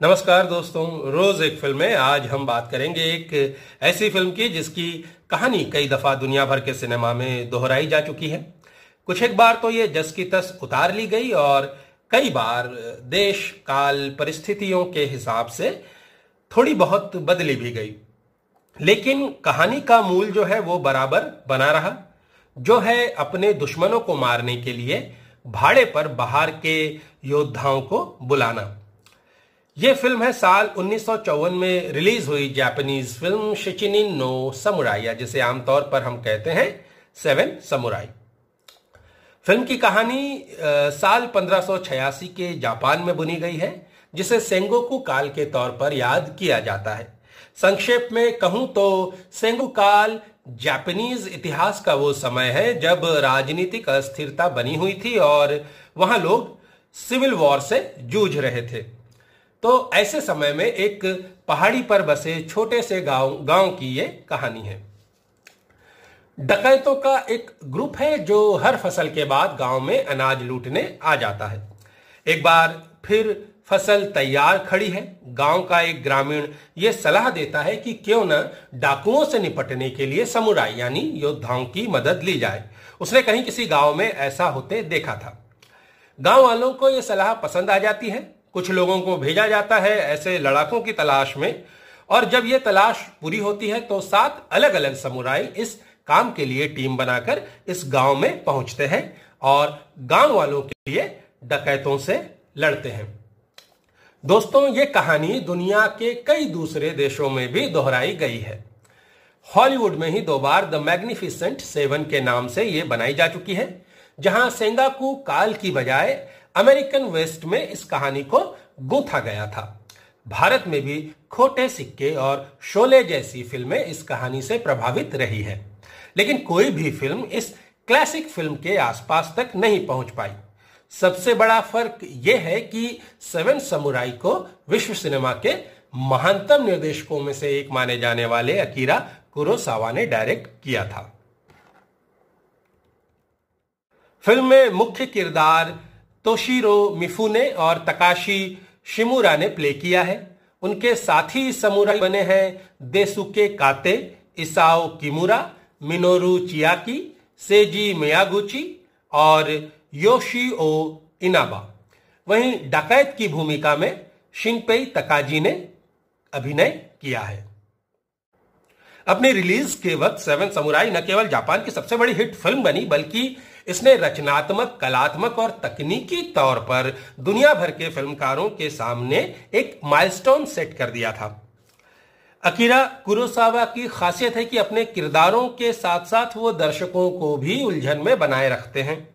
नमस्कार दोस्तों, रोज एक फ़िल्म में आज हम बात करेंगे एक ऐसी फ़िल्म की जिसकी कहानी कई दफ़ा दुनिया भर के सिनेमा में दोहराई जा चुकी है। कुछ एक बार तो ये जस की तस उतार ली गई और कई बार देश, काल, परिस्थितियों के हिसाब से थोड़ी बहुत बदली भी गई। लेकिन कहानी का मूल जो है वो बराबर बना रहा, जो है अपने दुश्मनों को मारने के लिए भाड़े पर बाहर के योद्धाओं को बुलाना। यह फ़िल्म है साल उन्नीस सौ चौवन में रिलीज़ हुई Japanese film Shichinin no Samurai या जिसे आमतौर पर हम कहते हैं सेवन समुराई। फ़िल्म की कहानी आ, साल 1586 के जापान में बुनी गई है जिसे सेंगोकू काल के तौर पर याद किया जाता है। संक्षेप में कहूँ तो सेंगो काल जापानीज इतिहास का वो समय है जब राजनीतिक अस्थिरता बनी हुई थी और वहाँ लोग सिविल वॉर से जूझ रहे थे। तो ऐसे समय में एक पहाड़ी पर बसे छोटे से गाँव गाँव की ये कहानी है। डकैतों का एक ग्रुप है जो हर फ़सल के बाद गाँव में अनाज लूटने आ जाता है। एक बार फिर फ़सल तैयार खड़ी है। गाँव का एक ग्रामीण यह सलाह देता है कि क्यों न डाकुओं से निपटने के लिए समुराई यानी योद्धाओं की मदद ली जाए। उसने कहीं किसी गाँव में ऐसा होते देखा था। गाँव वालों को यह सलाह पसंद आ जाती है। कुछ लोगों को भेजा जाता है ऐसे लड़ाकों की तलाश में। और जब ये तलाश पूरी होती है तो सात अलग अलग समुराई इस काम के लिए टीम बनाकर इस गाँव में पहुँचते हैं और गाँव वालों के लिए डकैतों से लड़ते हैं। दोस्तों, ये कहानी दुनिया के कई दूसरे देशों में भी दोहराई गई है। हॉलीवुड में ही दो बार द मैग्निफिसेंट सेवन के नाम से ये बनाई जा चुकी है, जहाँ सेंगाकू काल की बजाय अमेरिकन वेस्ट में इस कहानी को गूंथा गया था। भारत में भी खोटे सिक्के और शोले जैसी फ़िल्में इस कहानी से प्रभावित रही है। लेकिन कोई भी फ़िल्म इस क्लासिक फ़िल्म के आसपास तक नहीं पहुँच पाई। सबसे बड़ा फ़र्क यह है कि सेवन समुराई को विश्व सिनेमा के महानतम निर्देशकों में से एक माने जाने वाले अकीरा कुरोसावा ने डायरेक्ट किया था। फ़िल्म में मुख्य किरदार तोशीरो मिफुने और तकाशी शिमुरा ने प्ले किया है। उनके साथी समुराई बने हैं देसुके काते, इसाओ किमुरा, मिनोरू चियाकी, सेजी मियागुची और योशी ओ इनाबा। वहीं डकैत की भूमिका में शिनपेई तकाजी ने अभिनय किया है। अपनी रिलीज़ के वक्त सेवन समुराई न केवल जापान की सबसे बड़ी हिट फ़िल्म बनी, बल्कि इसने रचनात्मक, कलात्मक और तकनीकी तौर पर दुनिया भर के फिल्मकारों के सामने एक माइलस्टोन सेट कर दिया था। अकीरा कुरोसावा की खासियत है कि अपने किरदारों के साथ साथ वो दर्शकों को भी उलझन में बनाए रखते हैं।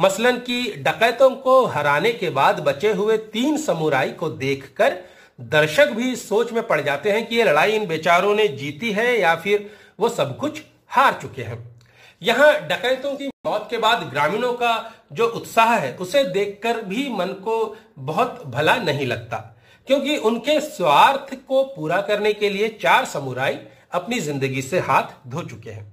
मसलन की डकैतों को हराने के बाद बचे हुए तीन समुराई को देखकर दर्शक भी सोच में पड़ जाते हैं कि ये लड़ाई इन बेचारों ने जीती है या फिर वो सब कुछ हार चुके हैं। यहाँ डकैतों की मौत के बाद ग्रामीणों का जो उत्साह है, उसे देखकर भी मन को बहुत भला नहीं लगता। क्योंकि उनके स्वार्थ को पूरा करने के लिए चार समुराई अपनी ज़िंदगी से हाथ धो चुके हैं।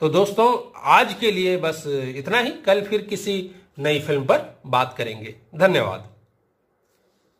तो दोस्तों, आज के लिए बस इतना ही। कल फिर किसी नई फ़िल्म पर बात करेंगे। धन्यवाद।